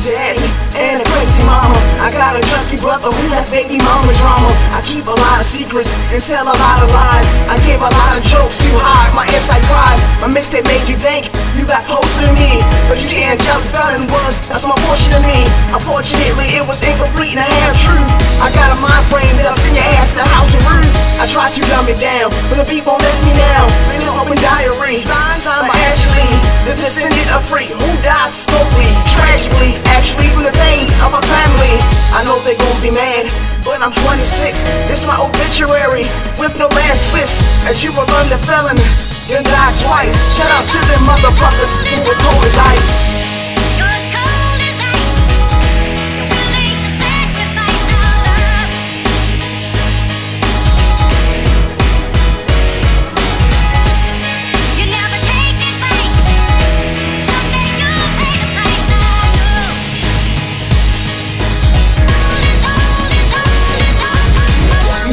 daddy and a crazy mama. I got a junkie brother who left baby mama drama. I keep a lot of secrets and tell a lot of lies. I give a lot of jokes to hide my inside cries. My mixtape made you think you got closer to me, but you can't jump felon was that's my portion of me. Unfortunately, it was incomplete and I had truth. I got a mind frame that'll send your ass to the house of Ruth. I tried to dumb it down, but the beat won't let me now. This is open diary, signed by Ashley, the descendant of free who died slowly, tragically, actually from the pain of a family. I know they gon' be mad, but I'm 26. This is my obituary with no last wish. As you were run the felon, then died twice. Shout out to them motherfuckers who was cold as ice.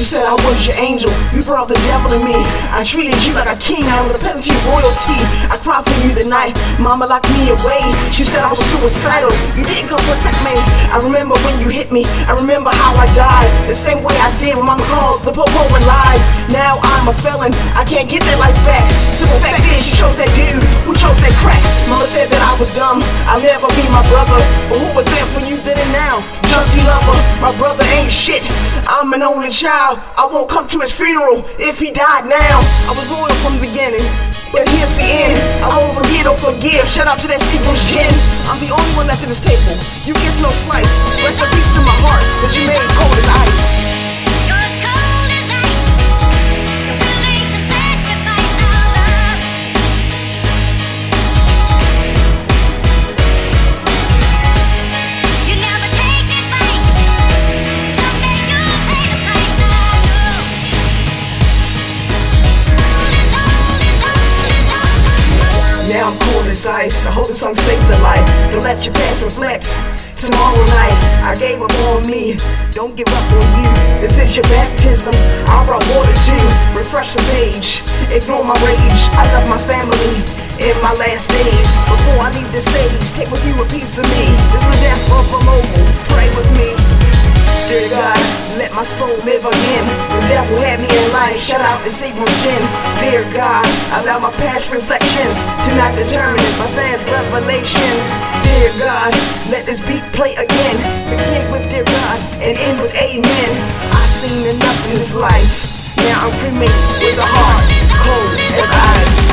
Said I was your angel, you brought the devil in me. I treated you like a king, I was a peasant to your royalty. I cried for you the night mama locked me away. She said I was suicidal, you didn't come protect me. I remember when you hit me, I remember how I died. The same way I did when mama called the popo and lied. Now I'm a felon, I can't get that life back. So the fact is, she chose that dude who chose that crack. Mama said that I was dumb, I'll never be my brother. But who was there for you then and now? Junkie lover, my brother ain't shit. I'm an only child. I won't come to his funeral if he died now. I was loyal from the beginning, but here's the end. I won't forget or forgive. Shout out to that Seagram's gin. I'm the only one left at this table. You get no slice. Rest in peace to my heart that you made cold as ice. Ice. I hope the song saves a life. Don't let your past reflect. Tomorrow night, I gave up on me. Don't give up on you. This is your baptism. I brought water to refresh the page. Ignore my rage. I love my family in my last days. Before I leave this stage, take with you a piece of me. This is the death of a mobile. Pray with me. Dear God, my soul live again. The devil had me in life. shut out to Savior Shin. Dear God, allow my past reflections to not determine my past revelations. Dear God, let this beat play again. Begin with dear God and end with amen. I've seen enough in this life. Now I'm cremated with a heart cold as ice.